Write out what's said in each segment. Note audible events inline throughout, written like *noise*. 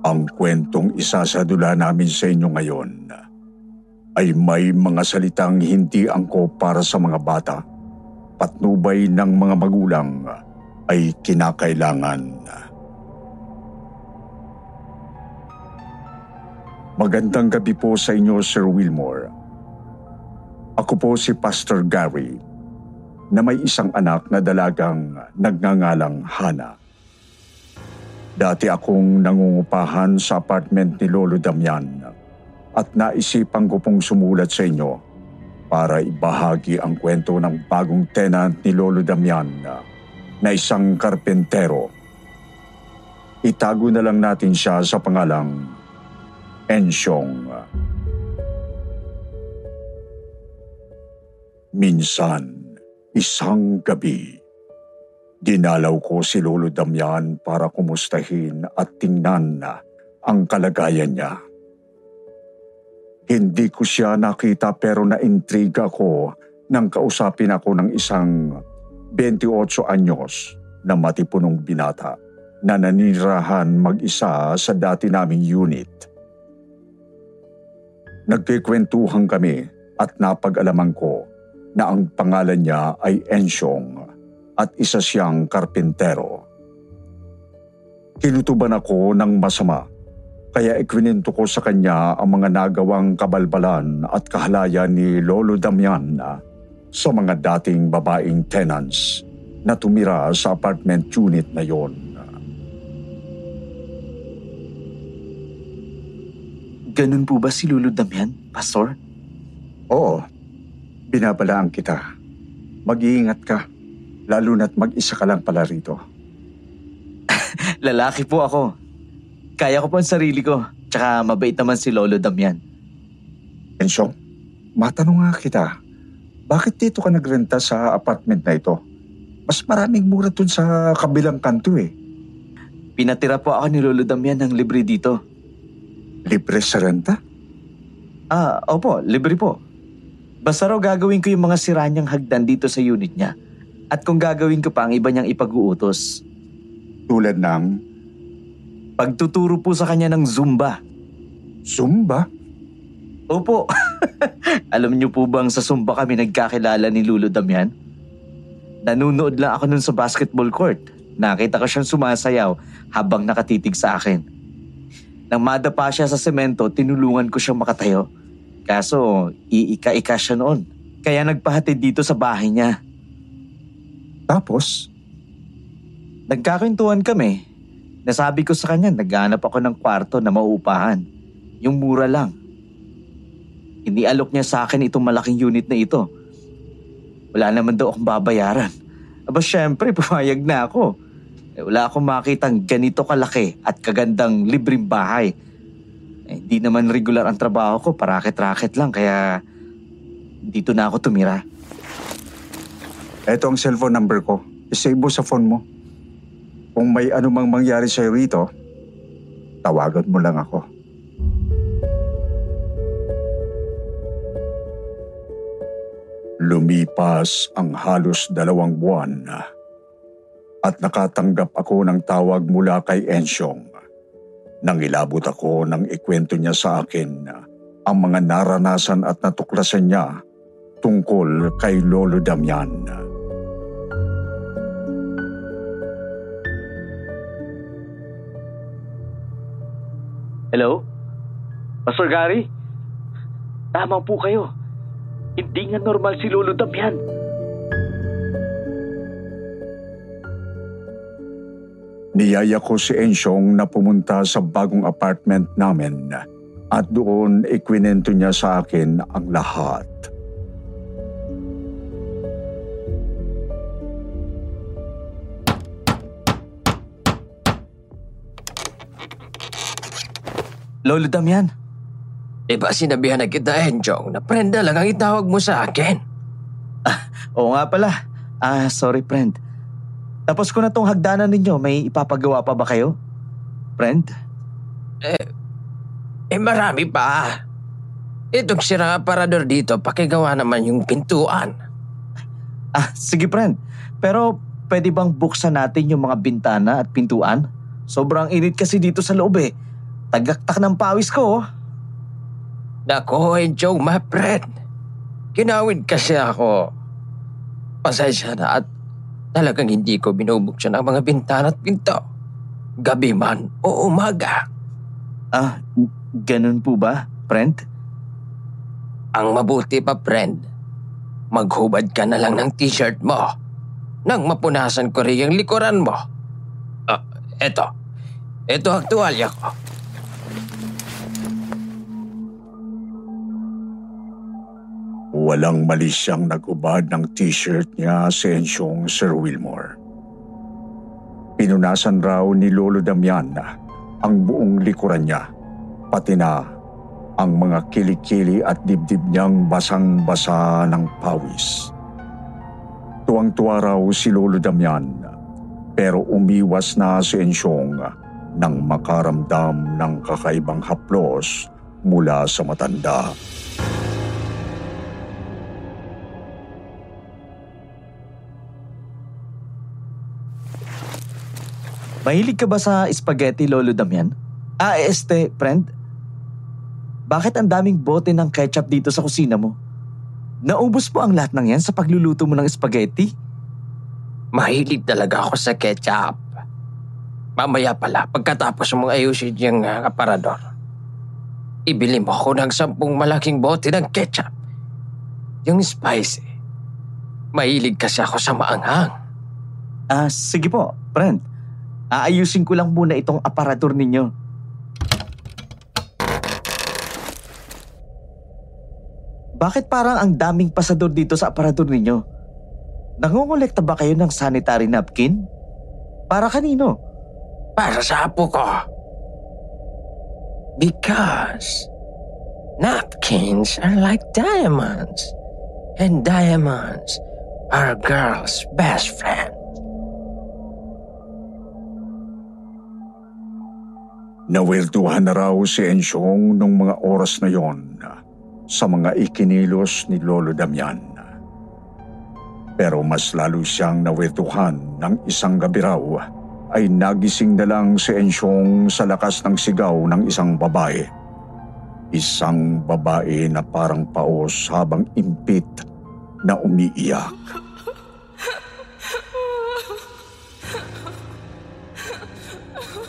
Ang kwentong isasadula namin sa inyo ngayon ay may mga salitang hindi angko para sa mga bata. Patnubay ng mga magulang ay kinakailangan. Magandang gabi po sa inyo, Sir Wilmore. Ako po si Pastor Gary na may isang anak na dalagang nagngangalang Hana. Dati akong nangungupahan sa apartment ni Lolo Damian at naisipan ko pong sumulat sa inyo para ibahagi ang kwento ng bagong tenant ni Lolo Damian na isang karpentero. Itago na lang natin siya sa pangalang Ensyong. Minsan, isang gabi, Dinalaw ko si Lolo Damian para kumustahin at tingnan na ang kalagayan niya. Hindi ko siya nakita pero naintriga ko nang kausapin ako ng isang 28 anyos na matipunong binata na nanirahan mag-isa sa dati naming unit. Nagkikwentuhan kami at napag-alaman ko na ang pangalan niya ay Ensyong at isa siyang karpintero. Kinutuban ako ng masama kaya ikwininto ko sa kanya ang mga nagawang kabalbalan at kahalayan ni Lolo Damian sa mga dating babaeng tenants na tumira sa apartment unit na yon. Ganun po ba si Lolo Damian, Pastor? Oo, binabalaan kita. Mag-iingat ka, lalo na't mag-isa ka lang pala rito. *laughs* Lalaki po ako. Kaya ko po ang sarili ko. Tsaka mabait naman si Lolo Damian. Ensyong, matanong nga kita, bakit dito ka nagrenta sa apartment na ito? Mas maraming mura dun sa kabilang kanto eh. Pinatira po ako ni Lolo Damian ng libre dito. Libre sa renta? Ah, opo, libre po. Basta raw gagawin ko yung mga sira niyang hagdan dito sa unit niya. At kung gagawin ko pa ang iba niyang ipag-uutos, Tulad ng pagtuturo po sa kanya ng Zumba. Zumba? Opo. *laughs* Alam niyo po bang sa Zumba kami nagkakilala ni Lulo Damian? Nanunood lang ako nun sa basketball court. Nakita ko siyang sumasayaw habang nakatitig sa akin. Nang madapa siya sa semento, tinulungan ko siyang makatayo. Kaso, iika-ika siya noon. Kaya nagpahatid dito sa bahay niya. Tapos, Nagkakwentuhan kami. Nasabi ko sa kanya, naghanap ako ng kwarto na mauupahan. Yung mura lang. Inialok niya sa akin itong malaking unit na ito. Wala naman daw akong babayaran. Aba syempre, *laughs* pumayag na ako. Eh, wala akong makitang ganito kalaki at kagandang libreng bahay. Eh, hindi naman regular ang trabaho ko, parakit-rakit lang, kaya dito na ako tumira. Eto ang cellphone number ko. Isave mo sa phone mo. Kung may anumang mangyari sa'yo rito, tawagan mo lang ako. Lumipas ang halos dalawang buwan at nakatanggap ako ng tawag mula kay Ensyong. Nang ilabot ako nang ikwento niya sa akin ang mga naranasan at natuklasan niya tungkol kay Lolo Damian. Hello? Pastor Gary? Tama po kayo. Hindi nga normal si Lolo Dab yan. Niyaya ko si Ensyong na pumunta sa bagong apartment namin at doon ikwinento niya sa akin ang lahat. Lolo Damian, Diba sinabihan na kita, Enjong, na prenda lang ang itawag mo sa akin? oo nga pala. Ah, sorry friend. Tapos ko na tong hagdanan ninyo, may ipapagawa pa ba kayo? Friend? Eh marami pa. Itong sirang aparador dito, pakigawa naman yung pintuan. Ah, sige friend. Pero pwede bang buksan natin yung mga bintana at pintuan? Sobrang init kasi dito sa loob eh. Tagaktak ng pawis ko oh. Nako, Enjong, my friend. Kinawin kasi ako. Pasensya na at talagang hindi ko binubuksan ang mga bintana at pinto. Gabi man o umaga. Ah, ganun po ba, friend? Ang mabuti pa, friend. Maghubad ka na lang ng t-shirt mo. Nang mapunasan ko rin yung likuran mo. Ah, eto. Eto ang tuwalya ko. Walang mali siyang nag-ubad ng t-shirt niya sa Ensyong Sir Wilmore. Pinunasan raw ni Lolo Damian ang buong likuran niya, pati na ang mga kilikili at dibdib niyang basang-basa ng pawis. Tuwang-tuwa raw si Lolo Damian, pero umiwas na si Ensyong nang makaramdam ng kakaibang haplos mula sa matanda. Mahilig ka ba sa spaghetti, Lolo Damian? Ah, este, friend. Bakit ang daming bote ng ketchup dito sa kusina mo? Naubos po ang lahat ng yan sa pagluluto mo ng spaghetti? Mahilig talaga ako sa ketchup. Mamaya pala, pagkatapos mong ayusin yung uh, aparador, ibili mo ako ng sampung malaking bote ng ketchup. Yung spicy. Mahilig kasi ako sa maanghang. Ah, sige po, friend. Aayusin ko lang muna itong aparador ninyo. Bakit parang ang daming pasador dito sa aparador ninyo? Nangongolekta ba kayo ng sanitary napkin? Para kanino? Para sa apo ko. Because napkins are like diamonds. And diamonds are a girl's best friend. Nawiltuhan na raw si Ensyong nung mga oras na yon sa mga ikinilos ni Lolo Damian. Pero mas lalo siyang nawiltuhan ng isang gabi raw ay nagising na lang si Ensyong sa lakas ng sigaw ng isang babae. Isang babae na parang paos habang impit na umiiyak.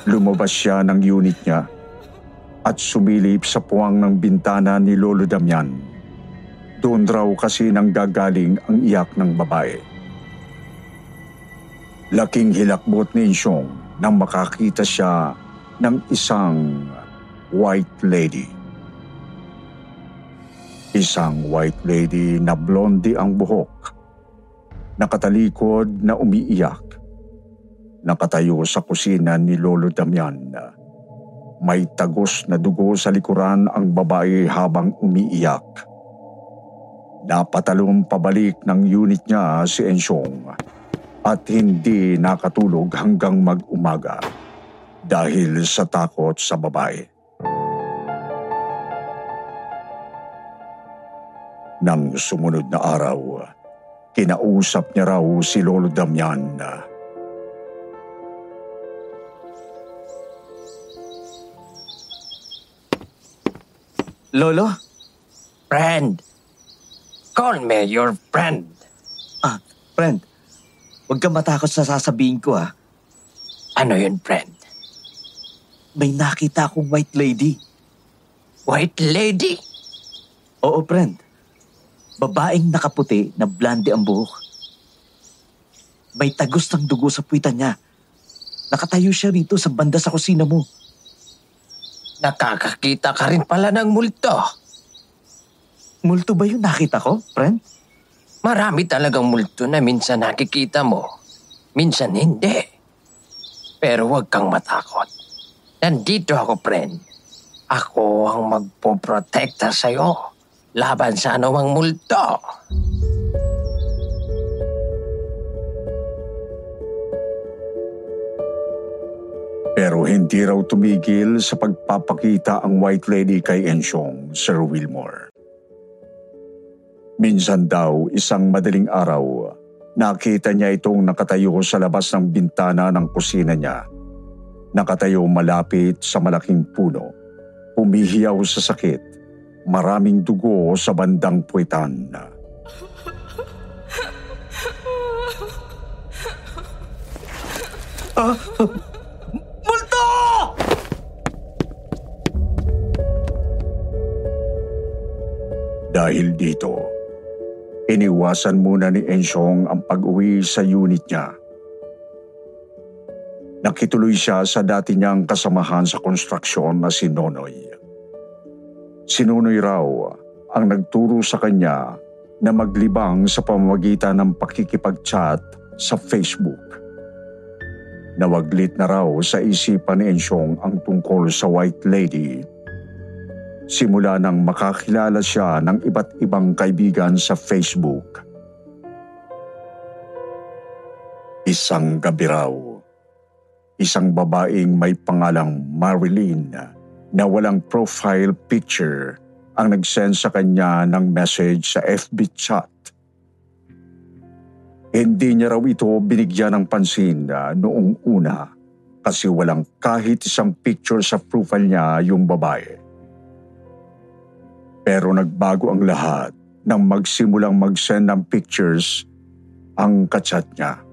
Lumabas siya ng unit niya at sumilip sa puwang ng bintana ni Lolo Damian. Doon raw kasi nang gagaling ang iyak ng babae. Laking hilakbot ni Insyong nang makakita siya ng isang white lady. Isang white lady na blondie ang buhok, nakatalikod na umiiyak nakatayo sa kusina ni Lolo Damian. May tagos na dugo sa likuran ang babae habang umiiyak. Napatalong pabalik ng unit niya si Ensyong at hindi nakatulog hanggang mag-umaga dahil sa takot sa babae. Nang sumunod na araw, kinausap niya raw si Lolo Damian na Lolo? Friend. Call me your friend. Ah, friend. Huwag kang matakot sa sasabihin ko ah. Ano yun, friend? May nakita akong white lady. White lady? Oo, friend. Babaeng nakaputi na blonde ang buhok. May tagos ng dugo sa puwitan niya. Nakatayo siya rito sa banda sa kusina mo. Nakakakita ka rin pala ng multo. Multo ba yung nakita ko, friend? Marami talagang multo na minsan nakikita mo. Minsan hindi. Pero huwag kang matakot. Nandito ako, friend. Ako ang magpoprotekta sa'yo laban sa anumang multo. Pero hindi raw tumigil sa pagpapakita ang White Lady kay Ensyong, Sir Wilmore. Minsan daw, isang madaling araw, nakita niya itong nakatayo sa labas ng bintana ng kusina niya. Nakatayo malapit sa malaking puno. Umihiyaw sa sakit. Maraming dugo sa bandang puwitan. Multo! Dahil dito, iniwasan muna ni Ensyong ang pag-uwi sa unit niya. Nakituloy siya sa dati niyang kasamahan sa konstruksyon na si Nonoy. Si Nonoy raw ang nagturo sa kanya na maglibang sa pamamagitan ng pakikipag-chat sa Facebook. Nawaglit na raw sa isipan ni Ensyong ang tungkol sa White Lady simula nang makakilala siya ng iba't ibang kaibigan sa Facebook. Isang gabi raw, isang babaeng may pangalang Marilyn na walang profile picture ang nag-send sa kanya ng message sa FB chat. Hindi niya raw ito binigyan ng pansin noong una kasi walang kahit isang picture sa profile niya yung babae. Pero nagbago ang lahat nang magsimulang mag-send ng pictures ang kachat niya.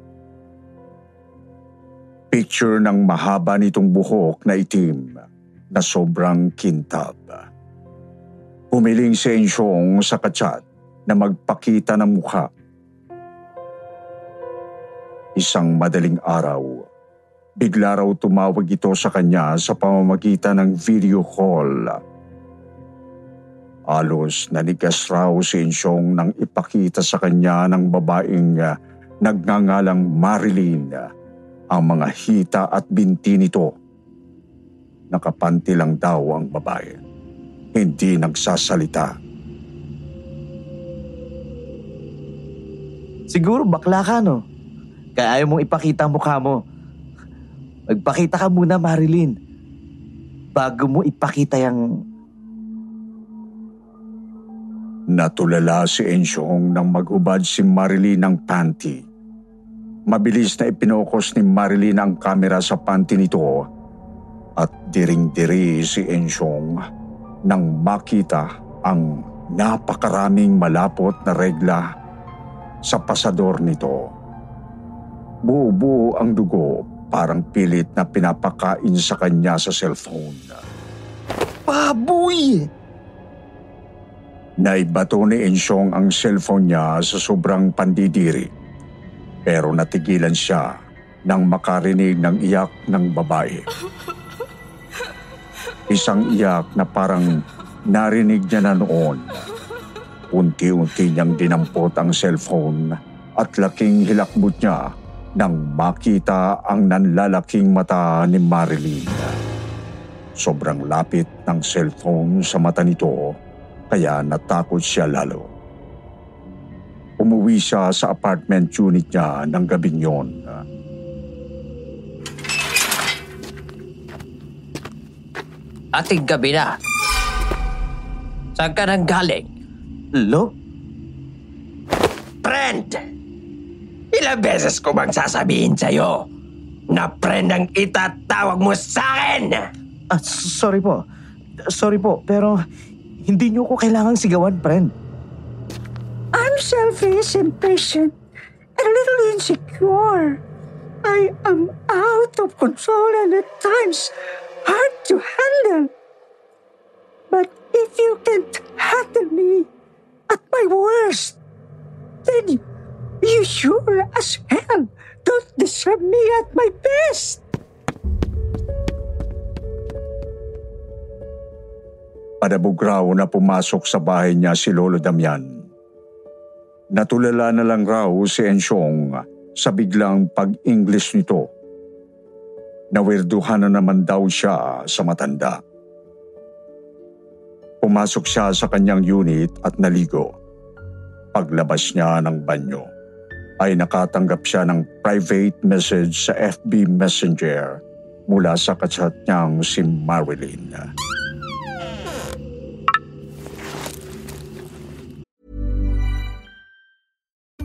Picture ng mahaba nitong buhok na itim na sobrang kintab. Humiling si Ensyong sa kachat na magpakita ng mukha. Isang madaling araw, bigla raw tumawag ito sa kanya sa pamamagitan ng video call Alos nanigas raw si Insyong nang ipakita sa kanya ng babaeng uh, nagngangalang Marilyn uh, ang mga hita at binti nito. Nakapanti lang daw ang babae. Hindi nagsasalita. Siguro bakla ka, no? Kaya ayaw mong ipakita ang mukha mo. Magpakita ka muna, Marilyn. Bago mo ipakita yung Natulala si Ensyong nang maghubad si Marilyn ng panty. Mabilis na ipinokos ni Marilyn ang kamera sa panty nito at diring-diri si Ensyong nang makita ang napakaraming malapot na regla sa pasador nito. Buo-buo ang dugo parang pilit na pinapakain sa kanya sa cellphone. Baboy! Naibato ni Ensyong ang cellphone niya sa sobrang pandidiri. Pero natigilan siya nang makarinig ng iyak ng babae. Isang iyak na parang narinig niya na noon. Unti-unti niyang dinampot ang cellphone at laking hilakbot niya nang makita ang nanlalaking mata ni Marilyn. Sobrang lapit ng cellphone sa mata nito kaya natakot siya lalo. Umuwi siya sa apartment unit niya ng gabing yon. Ating gabi na. Saan ka nang galing? Lo? Friend! Ilang beses ko bang sasabihin sa'yo na friend ang itatawag mo sa akin? Ah, sorry po. Sorry po, pero hindi niyo ko kailangang sigawan, friend. I'm selfish, impatient, and a little insecure. I am out of control and at times hard to handle. But if you can't handle me at my worst, then you sure as hell don't deserve me at my best. Padabog raw na pumasok sa bahay niya si Lolo Damian. Natulala na lang raw si Ensyong sa biglang pag-English nito. Nawirduhan na naman daw siya sa matanda. Pumasok siya sa kanyang unit at naligo. Paglabas niya ng banyo, ay nakatanggap siya ng private message sa FB Messenger mula sa kachat niyang si Marilyn.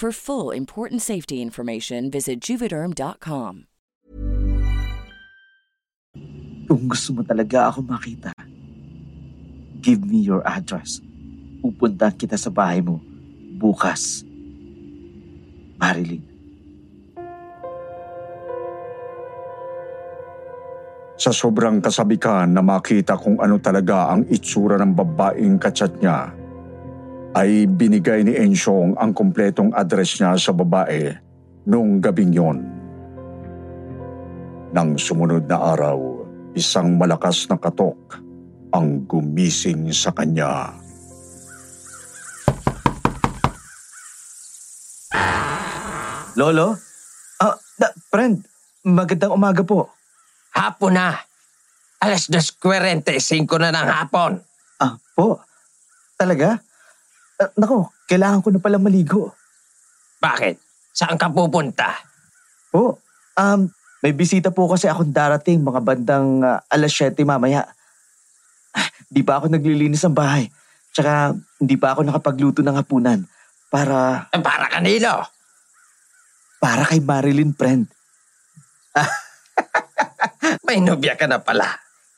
For full important safety information, visit juvederm.com. Kung gusto mo talaga ako makita, give me your address. Pupunta kita sa bahay mo bukas. Marilyn. Sa sobrang kasabikan na makita kung ano talaga ang itsura ng babaeng kachat niya, ay binigay ni Ensyong ang kompletong address niya sa babae noong gabing yon. Nang sumunod na araw, isang malakas na katok ang gumising sa kanya. Lolo? Ah, da, friend, magandang umaga po. Hapon na. Alas 2.45 na ng hapon. Ah, po. Talaga? Ah, nako, kailangan ko na pala maligo. Bakit? Saan ka pupunta? Po, um, may bisita po kasi akong darating mga bandang ah, alas 7 mamaya. Ah, Di pa ako naglilinis ng bahay. Tsaka hindi pa ako nakapagluto ng hapunan para Para kanino? para kay Marilyn friend. *laughs* May nobya ka na pala.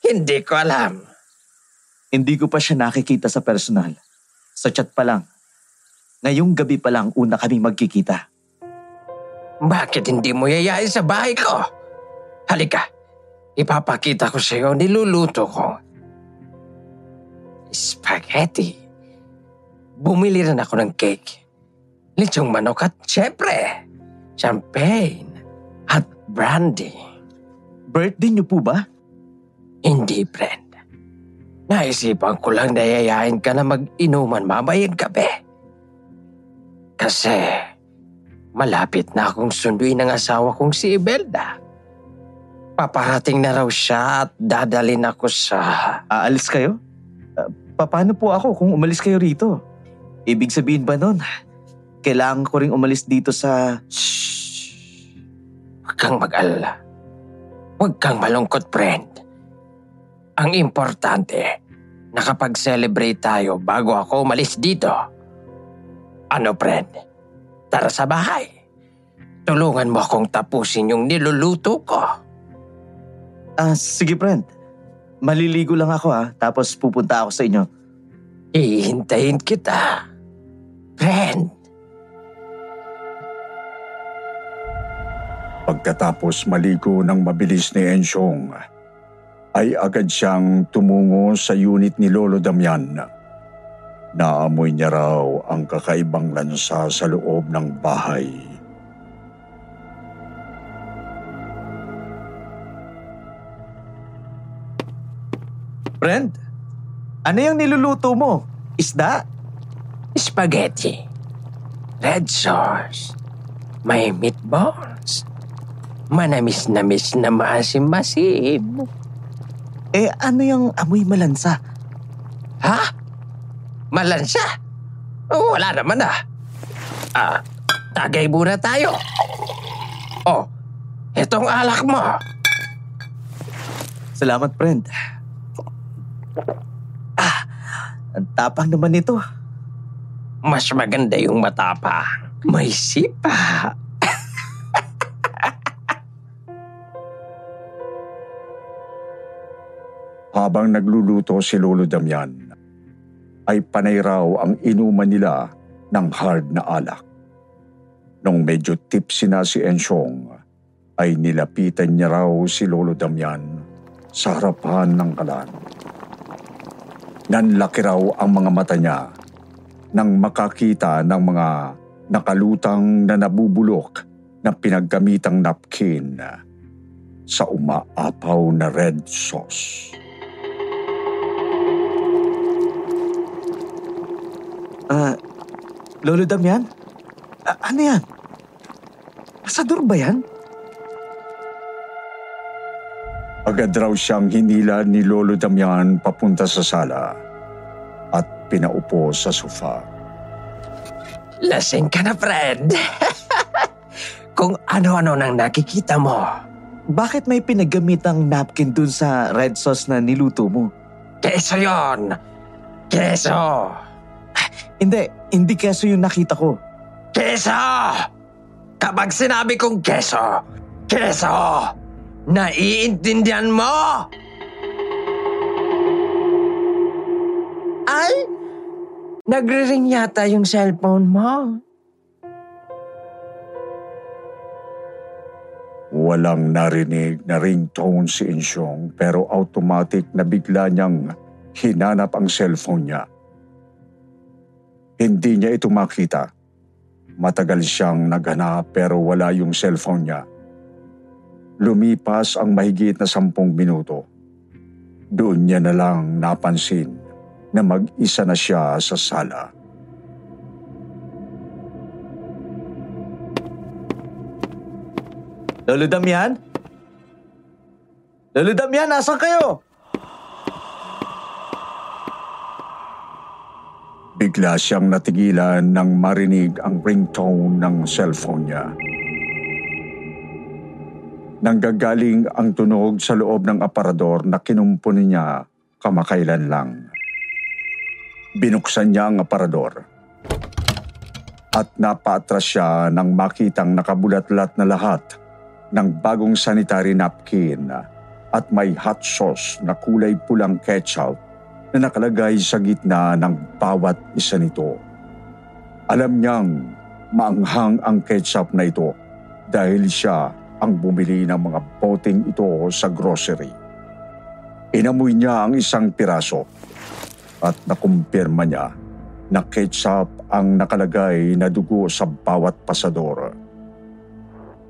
Hindi ko alam. Hindi ko pa siya nakikita sa personal. Sa chat pa lang. Ngayong gabi pa lang una kami magkikita. Bakit hindi mo yayain sa bahay ko? Halika. Ipapakita ko sa iyo niluluto ko. Spaghetti. Bumili rin ako ng cake. Lechong manok at syempre, champagne at brandy. Birthday niyo po ba? Hindi, friend. Naisipan ko lang na yayain ka na mag-inuman mamayang gabi. Kasi malapit na akong sunduin ng asawa kong si Imelda. Paparating na raw siya at dadalin ako sa... Aalis kayo? Ah, paano po ako kung umalis kayo rito? Ibig sabihin ba nun? Kailangan ko rin umalis dito sa... Shh! Huwag kang mag-alala. Huwag kang malungkot, friend. Ang importante, nakapag-celebrate tayo bago ako umalis dito. Ano, friend? Tara sa bahay. Tulungan mo akong tapusin yung niluluto ko. Ah, sige friend. Maliligo lang ako ah, tapos pupunta ako sa inyo. Hihintayin kita. Friend. Pagkatapos maligo ng mabilis ni Ensyong, ay agad siyang tumungo sa unit ni Lolo Damian. Naamoy niya raw ang kakaibang lansa sa loob ng bahay. Friend, ano yung niluluto mo? Isda? Spaghetti. Red sauce. May meatballs. Manamis-namis na maasim-masim. Eh ano yung amoy malansa? Ha? Malansa? Oh, wala naman ah. Ah, tagay muna tayo. Oh, itong alak mo. Salamat, friend. Ah, ang tapang naman nito. Mas maganda yung matapang. May sipa. Habang nagluluto si Lolo Damian, ay panay raw ang inuman nila ng hard na alak. Nung medyo tipsy na si Ensyong, ay nilapitan niya raw si Lolo Damian sa harapan ng kalan. Nanlaki raw ang mga mata niya nang makakita ng mga nakalutang na nabubulok na pinaggamitang napkin sa umaapaw na red sauce. Lolo Damian? Ah, ano yan? Asador ba yan? Agad raw siyang hinila ni Lolo Damian papunta sa sala at pinaupo sa sofa. Lasing ka na, friend. *laughs* Kung ano-ano nang nakikita mo. Bakit may pinagamitang napkin dun sa red sauce na niluto mo? Keso yon. Keso. Hindi, hindi keso yung nakita ko. Keso! Kapag sinabi kong keso, keso! Naiintindihan mo? Ay! Nagre-ring yata yung cellphone mo. Walang narinig na ringtone si Insyong pero automatic na bigla niyang hinanap ang cellphone niya. Hindi niya ito makita. Matagal siyang naghanap pero wala yung cellphone niya. Lumipas ang mahigit na sampung minuto. Doon niya na lang napansin na mag-isa na siya sa sala. Lolo Damian? Lolo Damian, nasan kayo? Bigla siyang natigilan nang marinig ang ringtone ng cellphone niya. Nanggagaling ang tunog sa loob ng aparador na kinumpuni niya kamakailan lang. Binuksan niya ang aparador at napaatras siya nang makitang nakabulatlat na lahat ng bagong sanitary napkin at may hot sauce na kulay pulang ketchup na nakalagay sa gitna ng bawat isa nito. Alam niyang maanghang ang ketchup na ito dahil siya ang bumili ng mga boteng ito sa grocery. Inamoy niya ang isang piraso at nakumpirma niya na ketchup ang nakalagay na dugo sa bawat pasador.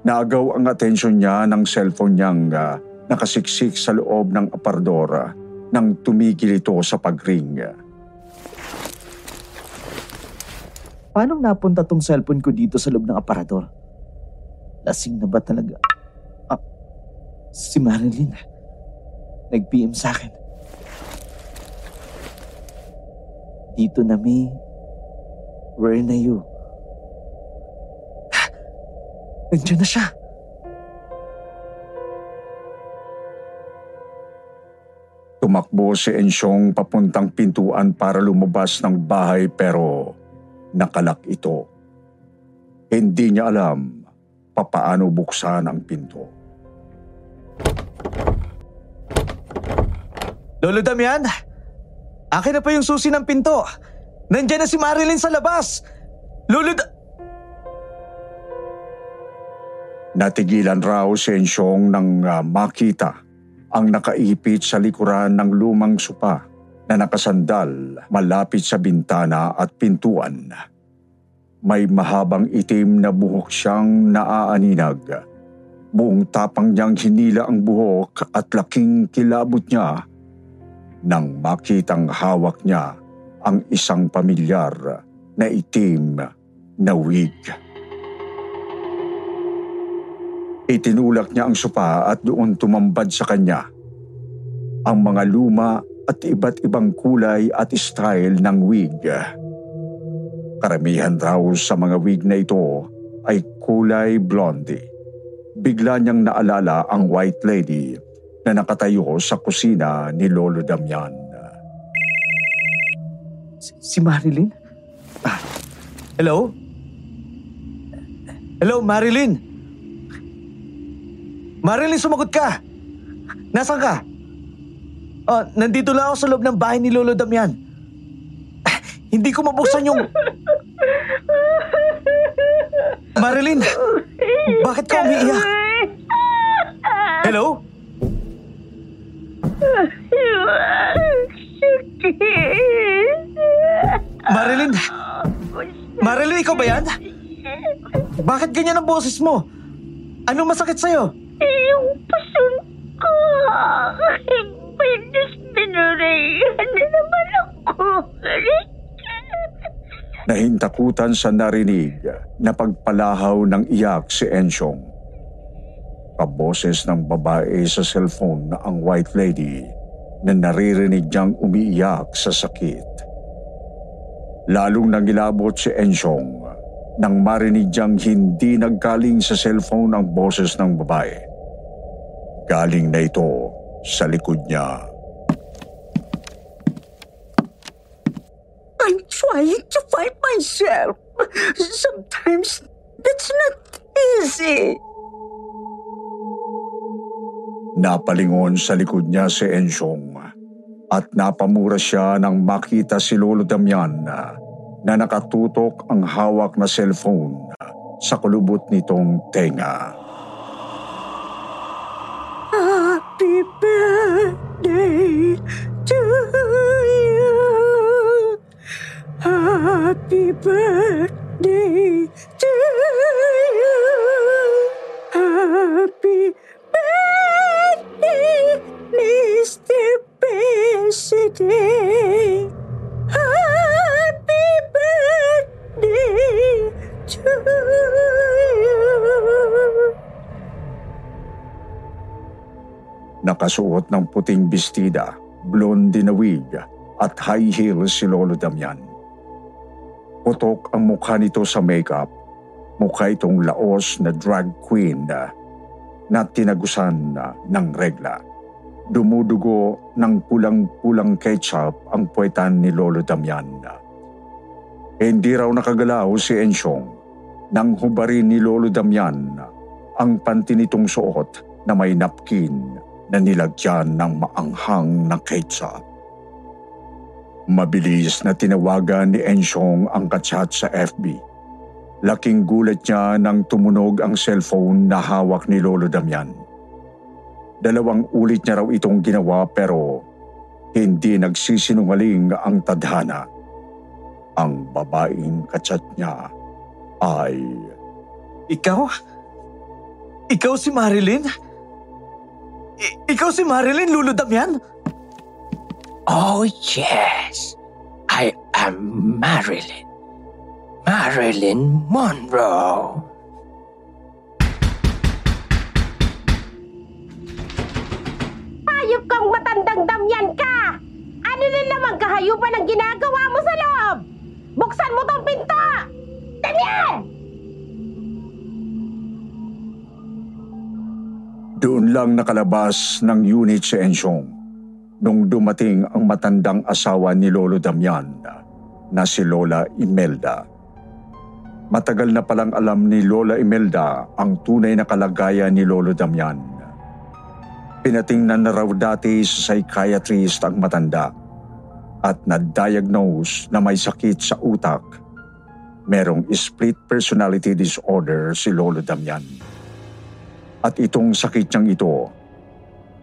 Naagaw ang atensyon niya ng cellphone niyang uh, nakasiksik sa loob ng aparador nang tumigil ito sa pagring. Paano napunta tong cellphone ko dito sa loob ng aparador? Lasing na ba talaga? Ah, si Marilyn. Nag-PM sa akin. Dito na, May. Where na you? *sighs* Nandiyan na siya. Tumakbo si Ensyong papuntang pintuan para lumabas ng bahay pero nakalak ito. Hindi niya alam papaano buksan ang pinto. Lolo Damian, akin na pa yung susi ng pinto. Nandiyan na si Marilyn sa labas. Lolo da- Natigilan raw si Ensyong nang uh, makita ang nakaipit sa likuran ng lumang supa na nakasandal malapit sa bintana at pintuan. May mahabang itim na buhok siyang naaaninag. Buong tapang niyang hinila ang buhok at laking kilabot niya nang makitang hawak niya ang isang pamilyar na itim na wig. Itinulak niya ang sopa at doon tumambad sa kanya. Ang mga luma at iba't ibang kulay at style ng wig. Karamihan raw sa mga wig na ito ay kulay blondie. Bigla niyang naalala ang white lady na nakatayo sa kusina ni Lolo Damian. Si Marilyn? Ah, hello? Hello, Marilyn? Marilyn, sumagot ka! Nasaan ka? Oh, nandito lang ako sa loob ng bahay ni Lolo Damian. Hindi ko mabuksan yung... Marilyn, bakit ka umiiyak? Hello? Marilyn? Marilyn, ikaw ba yan? Bakit ganyan ang boses mo? Anong masakit sa'yo? Yung pasun ko. Pinis binurayan na naman ako. Nahintakutan sa narinig na pagpalahaw ng iyak si Ensyong. Kaboses ng babae sa cellphone na ang white lady na naririnig niyang umiiyak sa sakit. Lalong nangilabot si Ensyong nang marinig niyang hindi naggaling sa cellphone ang boses ng babae. Galing na ito sa likod niya. I'm trying to find myself. Sometimes that's not easy. Napalingon sa likod niya si Ensyong at napamura siya nang makita si Lolo Damian na nakatutok ang hawak na cellphone sa kulubot nitong tenga. Happy birthday to you. Happy birthday to you. Happy birthday, Mr. President. Nakasuot ng puting bestida, blonde na wig at high heels si Lolo Damian. Putok ang mukha nito sa makeup. Mukha itong laos na drag queen na, na tinagusan na ng regla. Dumudugo ng pulang-pulang ketchup ang puwetan ni Lolo Damian. Hindi raw nakagalaw si Ensyong nang hubarin ni Lolo Damian ang panty nitong suot na may napkin na nilagyan ng maanghang na ketchup. Mabilis na tinawagan ni Ensyong ang kachat sa FB. Laking gulat niya nang tumunog ang cellphone na hawak ni Lolo Damian. Dalawang ulit niya raw itong ginawa pero hindi nagsisinungaling ang tadhana. Ang babaeng kachat niya ay... Ikaw? Ikaw si Marilyn? I- ikaw si Marilyn, Lolo Damian? Oh, yes. I am Marilyn. Marilyn Monroe. Hayop kang matandang damyan ka! Ano na naman kahayupan ang ginagawa mo sa loob? Buksan mo tong pinto! Damyan! Doon lang nakalabas ng unit si Ensyong nung dumating ang matandang asawa ni Lolo Damian na si Lola Imelda. Matagal na palang alam ni Lola Imelda ang tunay na kalagayan ni Lolo Damian. Pinatingnan na raw dati sa psychiatrist ang matanda at na-diagnose na may sakit sa utak. Merong split personality disorder si Lolo Damian. At itong sakit niyang ito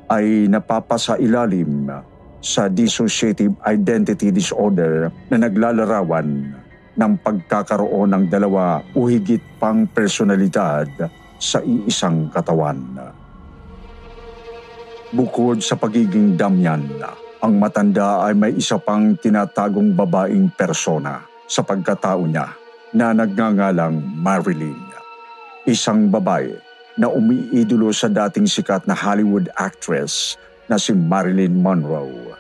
ay napapasailalim sa dissociative identity disorder na naglalarawan ng pagkakaroon ng dalawa o higit pang personalidad sa iisang katawan. Bukod sa pagiging damyan, ang matanda ay may isa pang tinatagong babaeng persona sa pagkatao niya na nagngangalang Marilyn. Isang babae na umiidolo sa dating sikat na Hollywood actress na si Marilyn Monroe.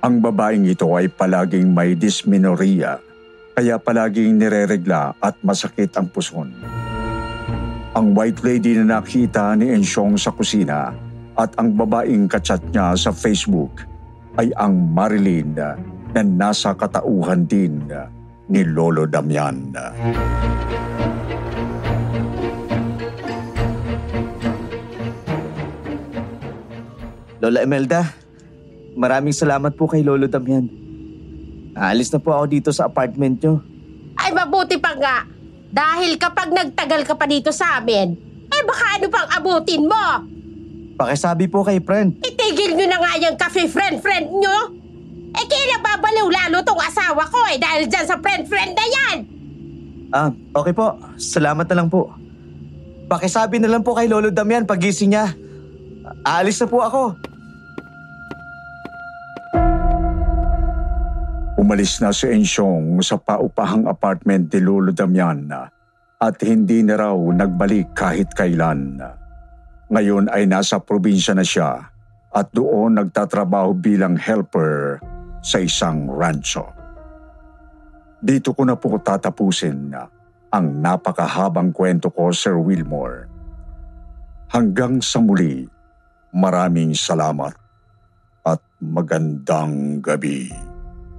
Ang babaeng ito ay palaging may dysmenorrhea, kaya palaging nireregla at masakit ang puson. Ang white lady na nakita ni Ensyong sa kusina at ang babaeng kachat niya sa Facebook ay ang Marilyn na nasa katauhan din ni Lolo Damian. Lola Emelda, maraming salamat po kay Lolo Damian. Aalis na po ako dito sa apartment nyo. Ay mabuti pa nga. Dahil kapag nagtagal ka pa dito sa amin, eh baka ano pang abutin mo? Pakisabi po kay friend. Itigil nyo na nga yung cafe friend-friend nyo. Eh kaya babaliw lalo tong asawa ko eh dahil dyan sa friend-friend na yan. Ah, okay po. Salamat na lang po. Pakisabi na lang po kay Lolo Damian pagising niya. Aalis na po ako. Umalis na si Ensyong sa paupahang apartment ni Lolo Damian at hindi na raw nagbalik kahit kailan. Ngayon ay nasa probinsya na siya at doon nagtatrabaho bilang helper sa isang rancho. Dito ko na po tatapusin ang napakahabang kwento ko, Sir Wilmore. Hanggang sa muli, maraming salamat at magandang gabi